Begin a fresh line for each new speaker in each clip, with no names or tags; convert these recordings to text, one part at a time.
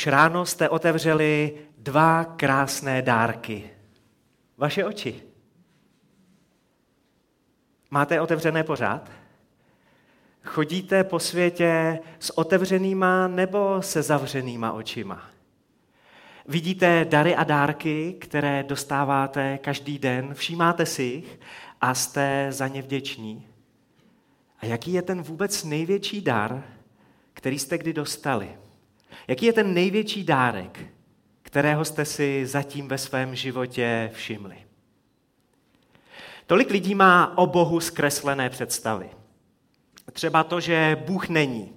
už ráno jste otevřeli dva krásné dárky. Vaše oči. Máte otevřené pořád? Chodíte po světě s otevřenýma nebo se zavřenýma očima? Vidíte dary a dárky, které dostáváte každý den, všímáte si jich a jste za ně vděční. A jaký je ten vůbec největší dar, který jste kdy dostali? Jaký je ten největší dárek, kterého jste si zatím ve svém životě všimli? Tolik lidí má o Bohu zkreslené představy. Třeba to, že Bůh není,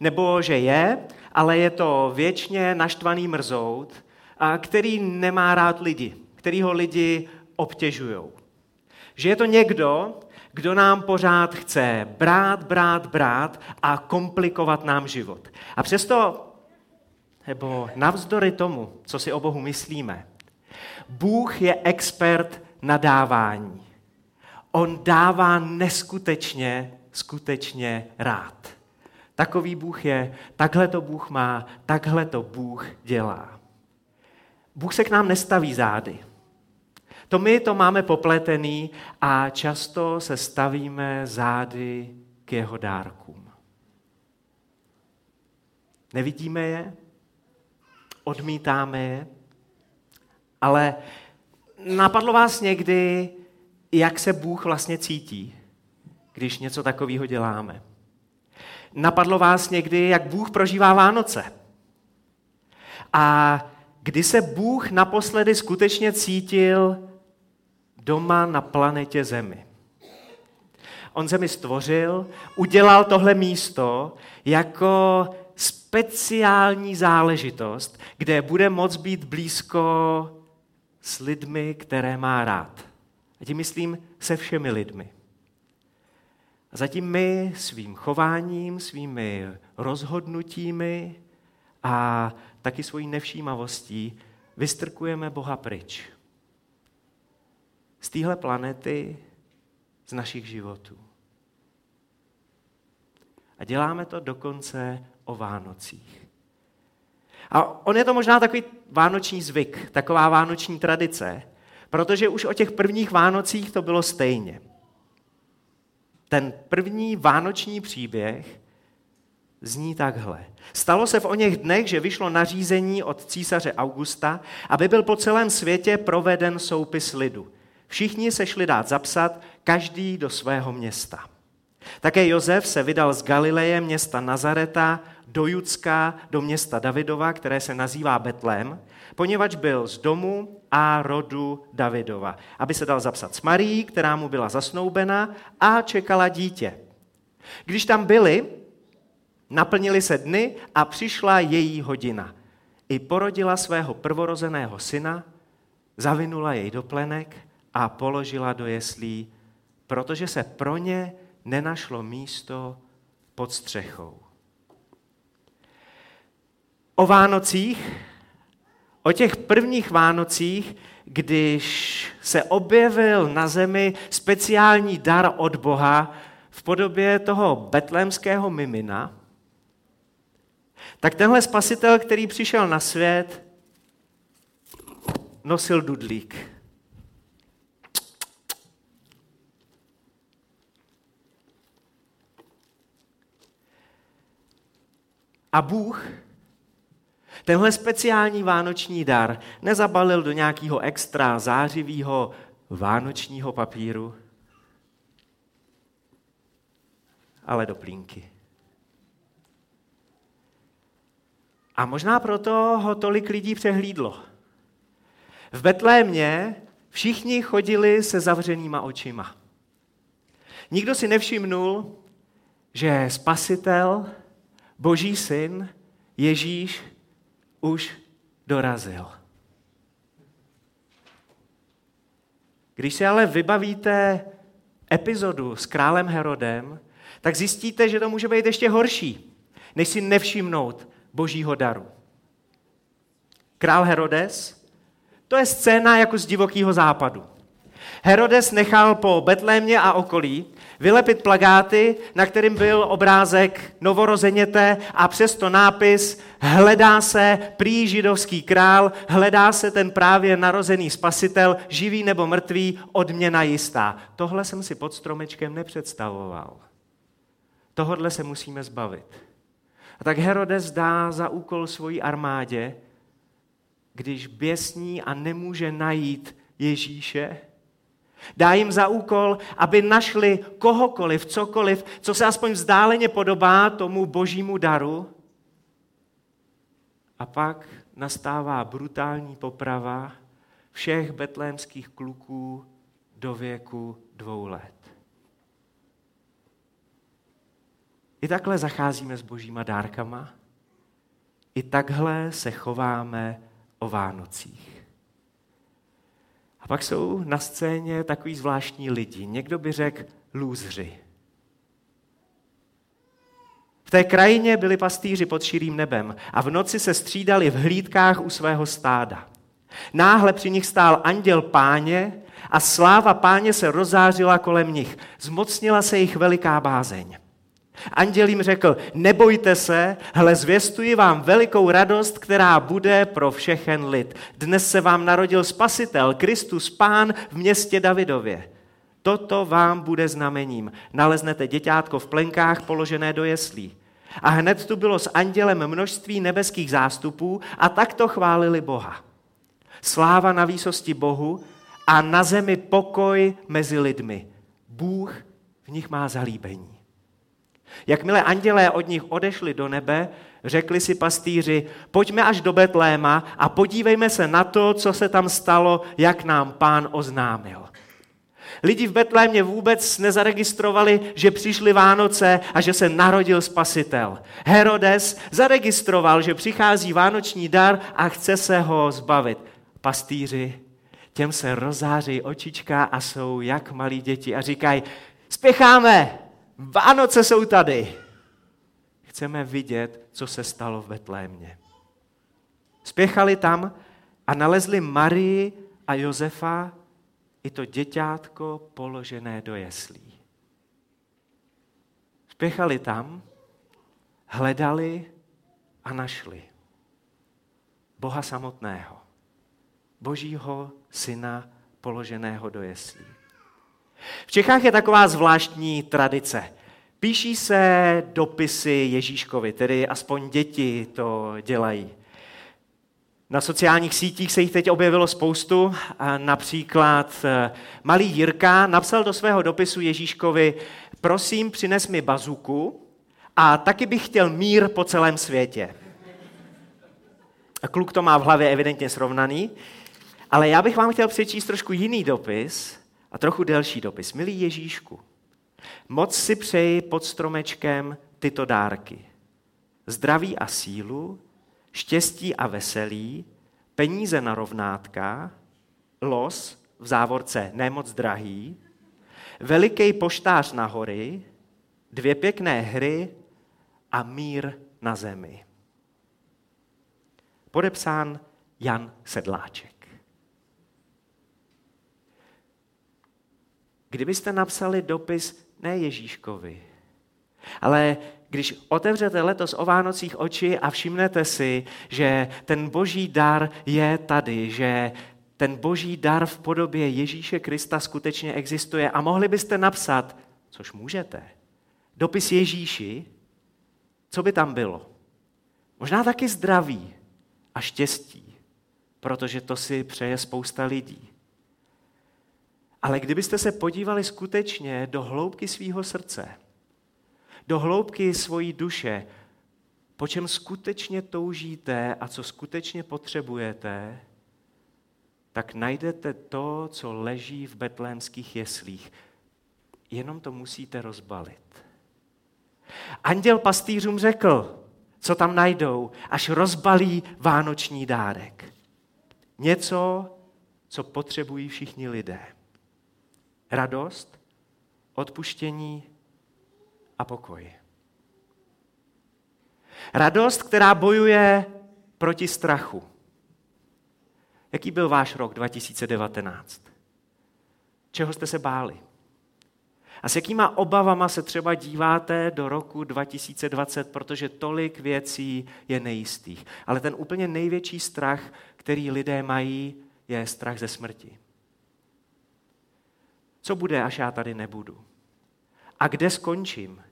nebo že je, ale je to věčně naštvaný mrzout, a který nemá rád lidi, který ho lidi obtěžují. Že je to někdo, kdo nám pořád chce brát, brát, brát a komplikovat nám život. A přesto, nebo navzdory tomu, co si o Bohu myslíme, Bůh je expert na dávání. On dává neskutečně, skutečně rád. Takový Bůh je, takhle to Bůh má, takhle to Bůh dělá. Bůh se k nám nestaví zády. To my to máme popletený a často se stavíme zády k jeho dárkům. Nevidíme je, odmítáme je, ale napadlo vás někdy, jak se Bůh vlastně cítí, když něco takového děláme. Napadlo vás někdy, jak Bůh prožívá Vánoce. A kdy se Bůh naposledy skutečně cítil doma na planetě Zemi. On Zemi stvořil, udělal tohle místo jako speciální záležitost, kde bude moct být blízko s lidmi, které má rád. A tím myslím se všemi lidmi. A zatím my svým chováním, svými rozhodnutími a taky svojí nevšímavostí vystrkujeme Boha pryč. Z téhle planety, z našich životů. A děláme to dokonce o Vánocích. A on je to možná takový vánoční zvyk, taková vánoční tradice, protože už o těch prvních Vánocích to bylo stejně. Ten první vánoční příběh zní takhle. Stalo se v o něch dnech, že vyšlo nařízení od císaře Augusta, aby byl po celém světě proveden soupis lidu. Všichni se šli dát zapsat, každý do svého města. Také Josef se vydal z Galileje města Nazareta do Judska, do města Davidova, které se nazývá Betlém, poněvadž byl z domu a rodu Davidova, aby se dal zapsat s Marií, která mu byla zasnoubena a čekala dítě. Když tam byli, Naplnili se dny a přišla její hodina. I porodila svého prvorozeného syna, zavinula jej do plenek a položila do jeslí, protože se pro ně nenašlo místo pod střechou. O Vánocích, o těch prvních Vánocích, když se objevil na zemi speciální dar od Boha v podobě toho betlémského mimina, tak tenhle spasitel, který přišel na svět, nosil dudlík. A Bůh tenhle speciální vánoční dar nezabalil do nějakého extra zářivého vánočního papíru, ale do plínky. A možná proto ho tolik lidí přehlídlo. V Betlémě všichni chodili se zavřenýma očima. Nikdo si nevšimnul, že spasitel, boží syn, Ježíš už dorazil. Když si ale vybavíte epizodu s králem Herodem, tak zjistíte, že to může být ještě horší, než si nevšimnout, božího daru. Král Herodes, to je scéna jako z divokého západu. Herodes nechal po Betlémě a okolí Vylepit plagáty, na kterým byl obrázek novorozeněte a přesto nápis hledá se prý židovský král, hledá se ten právě narozený spasitel, živý nebo mrtvý, odměna jistá. Tohle jsem si pod stromečkem nepředstavoval. Tohodle se musíme zbavit. A tak Herodes dá za úkol svojí armádě, když běsní a nemůže najít Ježíše, Dá jim za úkol, aby našli kohokoliv, cokoliv, co se aspoň vzdáleně podobá tomu božímu daru. A pak nastává brutální poprava všech betlémských kluků do věku dvou let. I takhle zacházíme s božíma dárkama. I takhle se chováme o Vánocích. A pak jsou na scéně takový zvláštní lidi. Někdo by řekl lůzři. V té krajině byli pastýři pod širým nebem a v noci se střídali v hlídkách u svého stáda. Náhle při nich stál anděl páně a sláva páně se rozářila kolem nich. Zmocnila se jich veliká bázeň. Anděl jim řekl, nebojte se, hle zvěstuji vám velikou radost, která bude pro všechen lid. Dnes se vám narodil spasitel, Kristus Pán v městě Davidově. Toto vám bude znamením. Naleznete děťátko v plenkách položené do jeslí. A hned tu bylo s andělem množství nebeských zástupů a takto chválili Boha. Sláva na výsosti Bohu a na zemi pokoj mezi lidmi. Bůh v nich má zalíbení. Jakmile andělé od nich odešli do nebe, řekli si pastýři, pojďme až do Betléma a podívejme se na to, co se tam stalo, jak nám pán oznámil. Lidi v Betlémě vůbec nezaregistrovali, že přišly Vánoce a že se narodil spasitel. Herodes zaregistroval, že přichází vánoční dar a chce se ho zbavit. Pastýři, těm se rozáří očička a jsou jak malí děti a říkají, spěcháme, Vánoce jsou tady. Chceme vidět, co se stalo v Betlémě. Spěchali tam a nalezli Marii a Josefa i to děťátko položené do jeslí. Spěchali tam, hledali a našli Boha samotného, Božího syna položeného do jeslí. V Čechách je taková zvláštní tradice. Píší se dopisy Ježíškovi, tedy aspoň děti to dělají. Na sociálních sítích se jich teď objevilo spoustu. Například eh, malý Jirka napsal do svého dopisu Ježíškovi, prosím, přines mi bazuku a taky bych chtěl mír po celém světě. Kluk to má v hlavě evidentně srovnaný, ale já bych vám chtěl přečíst trošku jiný dopis, a trochu delší dopis. Milý Ježíšku, moc si přeji pod stromečkem tyto dárky. Zdraví a sílu, štěstí a veselí, peníze na rovnátka, los v závorce nemoc drahý, veliký poštář na hory, dvě pěkné hry a mír na zemi. Podepsán Jan Sedláček. Kdybyste napsali dopis ne Ježíškovi, ale když otevřete letos o Vánocích oči a všimnete si, že ten boží dar je tady, že ten boží dar v podobě Ježíše Krista skutečně existuje a mohli byste napsat, což můžete, dopis Ježíši, co by tam bylo? Možná taky zdraví a štěstí, protože to si přeje spousta lidí. Ale kdybyste se podívali skutečně do hloubky svého srdce, do hloubky svojí duše, po čem skutečně toužíte a co skutečně potřebujete, tak najdete to, co leží v betlémských jeslích. Jenom to musíte rozbalit. Anděl pastýřům řekl, co tam najdou, až rozbalí vánoční dárek. Něco, co potřebují všichni lidé radost, odpuštění a pokoj. Radost, která bojuje proti strachu. Jaký byl váš rok 2019? Čeho jste se báli? A s jakýma obavama se třeba díváte do roku 2020, protože tolik věcí je nejistých. Ale ten úplně největší strach, který lidé mají, je strach ze smrti. Co bude, až já tady nebudu? A kde skončím?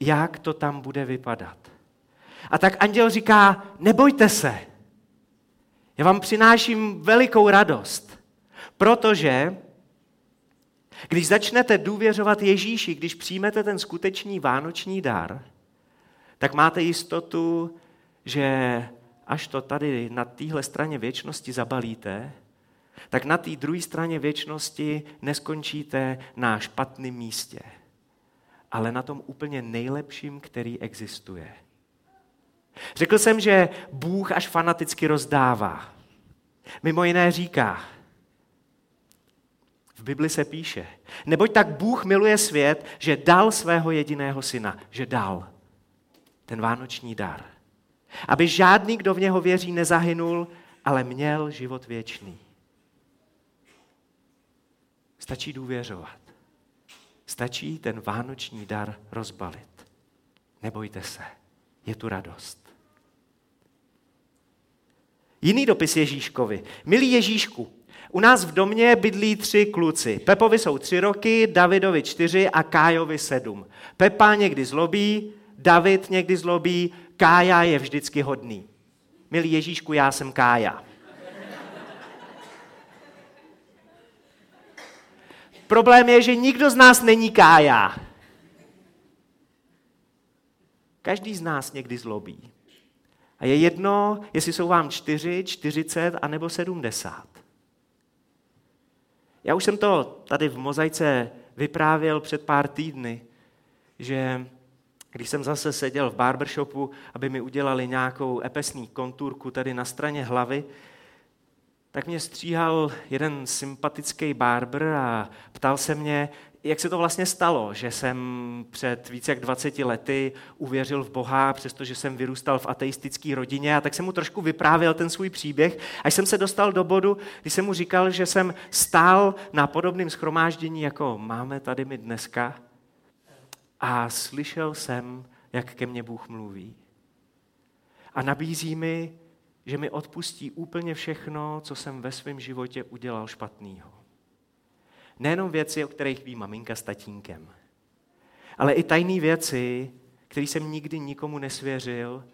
Jak to tam bude vypadat? A tak anděl říká, nebojte se. Já vám přináším velikou radost, protože když začnete důvěřovat Ježíši, když přijmete ten skutečný vánoční dar, tak máte jistotu, že až to tady na téhle straně věčnosti zabalíte, tak na té druhé straně věčnosti neskončíte na špatném místě, ale na tom úplně nejlepším, který existuje. Řekl jsem, že Bůh až fanaticky rozdává. Mimo jiné říká, v Bibli se píše, neboť tak Bůh miluje svět, že dal svého jediného syna, že dal ten vánoční dar. Aby žádný, kdo v něho věří, nezahynul, ale měl život věčný. Stačí důvěřovat. Stačí ten vánoční dar rozbalit. Nebojte se, je tu radost. Jiný dopis Ježíškovi. Milý Ježíšku, u nás v domě bydlí tři kluci. Pepovi jsou tři roky, Davidovi čtyři a Kájovi sedm. Pepa někdy zlobí, David někdy zlobí, Kája je vždycky hodný. Milý Ježíšku, já jsem Kája. Problém je, že nikdo z nás není Kája. Každý z nás někdy zlobí. A je jedno, jestli jsou vám čtyři, čtyřicet a nebo sedmdesát. Já už jsem to tady v Mozaice vyprávěl před pár týdny, že když jsem zase seděl v barbershopu, aby mi udělali nějakou epesní konturku tady na straně hlavy, tak mě stříhal jeden sympatický barber a ptal se mě, jak se to vlastně stalo, že jsem před více jak 20 lety uvěřil v Boha, přestože jsem vyrůstal v ateistické rodině a tak jsem mu trošku vyprávěl ten svůj příběh, až jsem se dostal do bodu, kdy jsem mu říkal, že jsem stál na podobném schromáždění, jako máme tady my dneska a slyšel jsem, jak ke mně Bůh mluví. A nabízí mi, že mi odpustí úplně všechno, co jsem ve svém životě udělal špatného. Nejenom věci, o kterých ví maminka s tatínkem, ale i tajné věci, které jsem nikdy nikomu nesvěřil,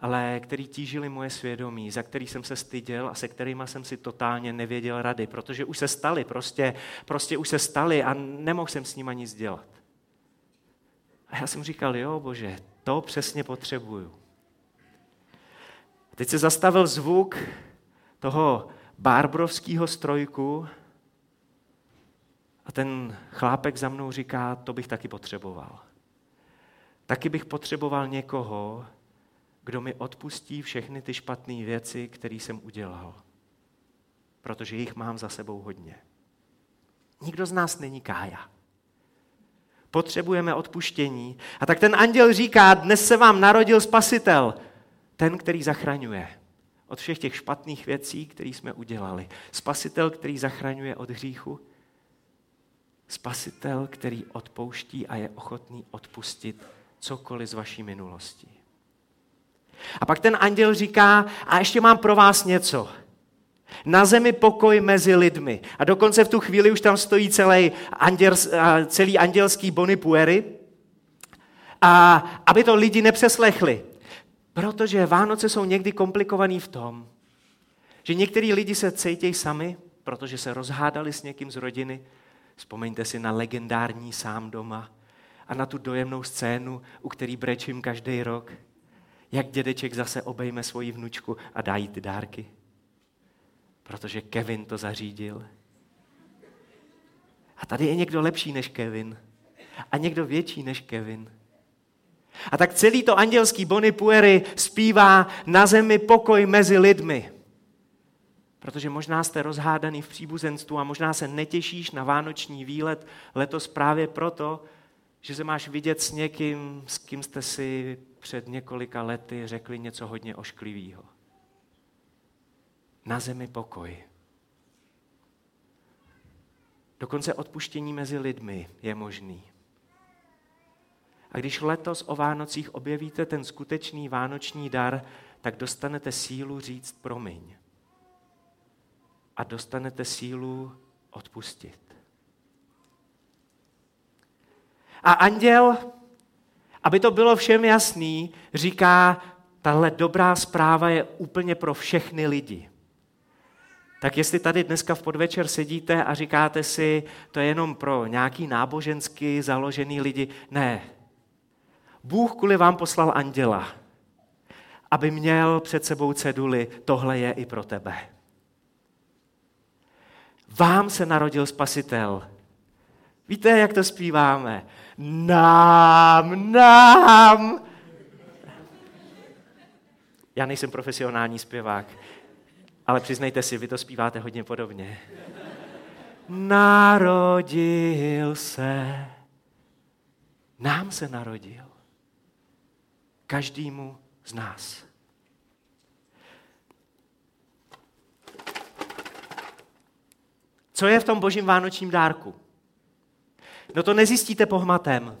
ale který tížili moje svědomí, za který jsem se styděl a se kterými jsem si totálně nevěděl rady, protože už se stali, prostě, prostě už se stali a nemohl jsem s nimi nic dělat. A já jsem říkal, jo bože, to přesně potřebuju. Teď se zastavil zvuk toho barbrovského strojku a ten chlápek za mnou říká, to bych taky potřeboval. Taky bych potřeboval někoho, kdo mi odpustí všechny ty špatné věci, které jsem udělal. Protože jich mám za sebou hodně. Nikdo z nás není kája. Potřebujeme odpuštění. A tak ten anděl říká, dnes se vám narodil spasitel, ten, který zachraňuje od všech těch špatných věcí, které jsme udělali. Spasitel, který zachraňuje od hříchu, Spasitel, který odpouští a je ochotný odpustit cokoliv z vaší minulosti. A pak ten anděl říká, a ještě mám pro vás něco. Na zemi pokoj mezi lidmi. A dokonce v tu chvíli už tam stojí celý, anděl, celý andělský bonipuery. A aby to lidi nepřeslechli. Protože Vánoce jsou někdy komplikovaný v tom, že některý lidi se cítějí sami, protože se rozhádali s někým z rodiny, Vzpomeňte si na legendární sám doma a na tu dojemnou scénu, u který brečím každý rok, jak dědeček zase obejme svoji vnučku a dá jí ty dárky. Protože Kevin to zařídil. A tady je někdo lepší než Kevin. A někdo větší než Kevin. A tak celý to andělský Bonipuery zpívá na zemi pokoj mezi lidmi. Protože možná jste rozhádaný v příbuzenstvu a možná se netěšíš na vánoční výlet letos právě proto, že se máš vidět s někým, s kým jste si před několika lety řekli něco hodně ošklivého. Na zemi pokoj. Dokonce odpuštění mezi lidmi je možný. A když letos o Vánocích objevíte ten skutečný vánoční dar, tak dostanete sílu říct promiň. A dostanete sílu odpustit. A anděl, aby to bylo všem jasný, říká, tahle dobrá zpráva je úplně pro všechny lidi. Tak jestli tady dneska v podvečer sedíte a říkáte si, to je jenom pro nějaký nábožensky založený lidi, ne. Bůh kvůli vám poslal anděla, aby měl před sebou ceduly, tohle je i pro tebe. Vám se narodil spasitel. Víte, jak to zpíváme? Nám, nám. Já nejsem profesionální zpěvák, ale přiznejte si, vy to zpíváte hodně podobně. Narodil se. Nám se narodil. Každému z nás. Co je v tom božím vánočním dárku? No to nezjistíte pohmatem.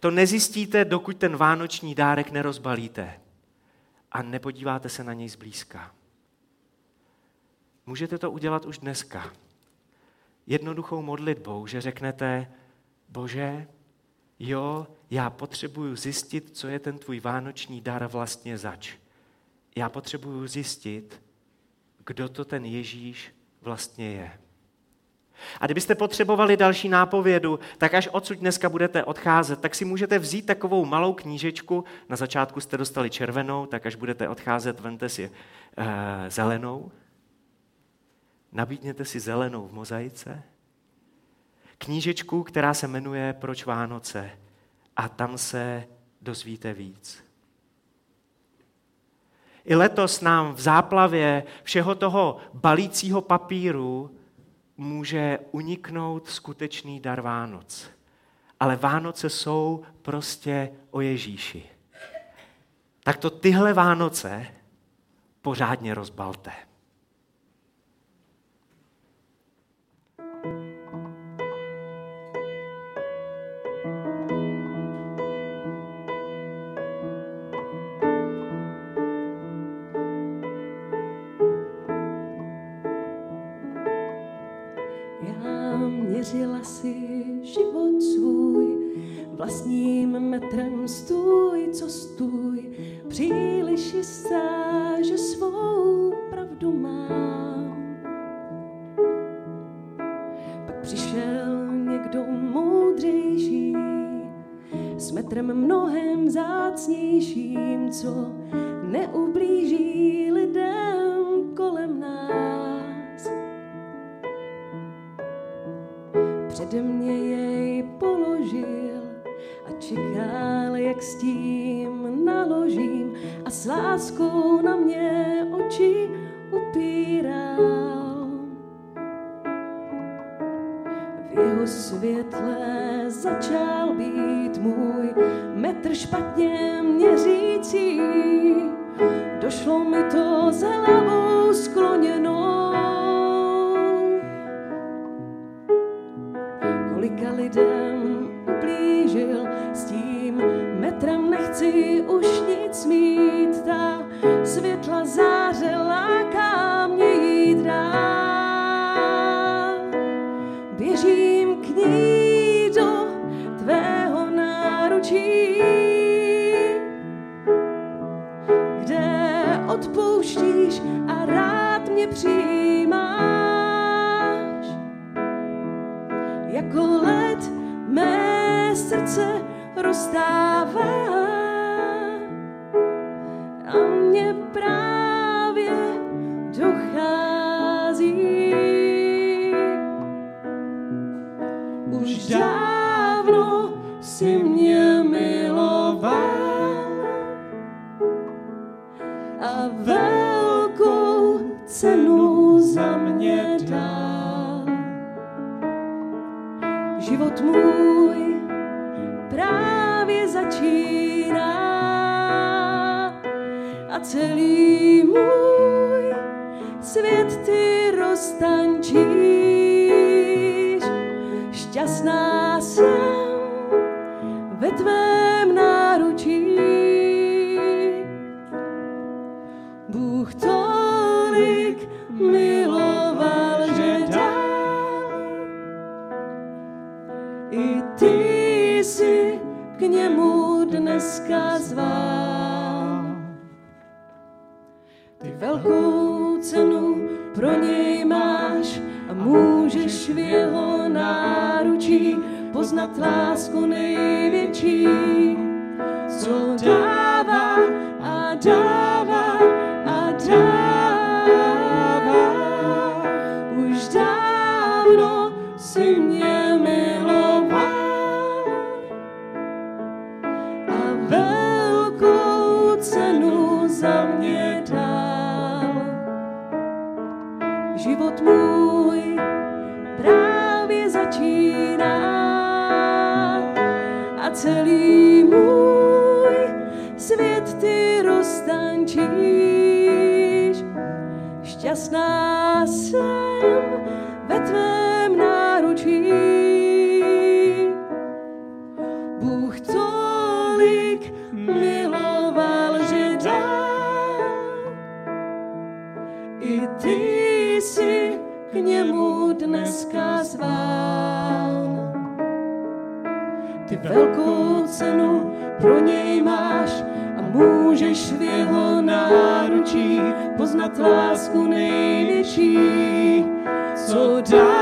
To nezjistíte, dokud ten vánoční dárek nerozbalíte a nepodíváte se na něj zblízka. Můžete to udělat už dneska. Jednoduchou modlitbou, že řeknete, Bože, jo, já potřebuju zjistit, co je ten tvůj vánoční dar vlastně zač. Já potřebuju zjistit, kdo to ten Ježíš vlastně je. A kdybyste potřebovali další nápovědu, tak až odsud dneska budete odcházet, tak si můžete vzít takovou malou knížečku. Na začátku jste dostali červenou, tak až budete odcházet, vente si uh, zelenou. Nabídněte si zelenou v mozaice. Knížečku, která se jmenuje Proč Vánoce. A tam se dozvíte víc. I letos nám v záplavě všeho toho balícího papíru může uniknout skutečný dar Vánoc. Ale Vánoce jsou prostě o Ježíši. Tak to tyhle Vánoce pořádně rozbalte.
Vlastním metrem stůj, co stůj, příliš jistá, že svou pravdu mám. Pak přišel někdo moudřejší, s metrem mnohem zácnějším, co neublíží lidem kolem nás. přede mě a čekal, jak s tím naložím a s láskou na mě oči upíral. V jeho světle začal být můj metr špatně měřící. Došlo mi to a mě ve tvém náručí. dneska zván. Ty velkou cenu pro něj máš a můžeš v jeho náručí poznat lásku největší, co dáš.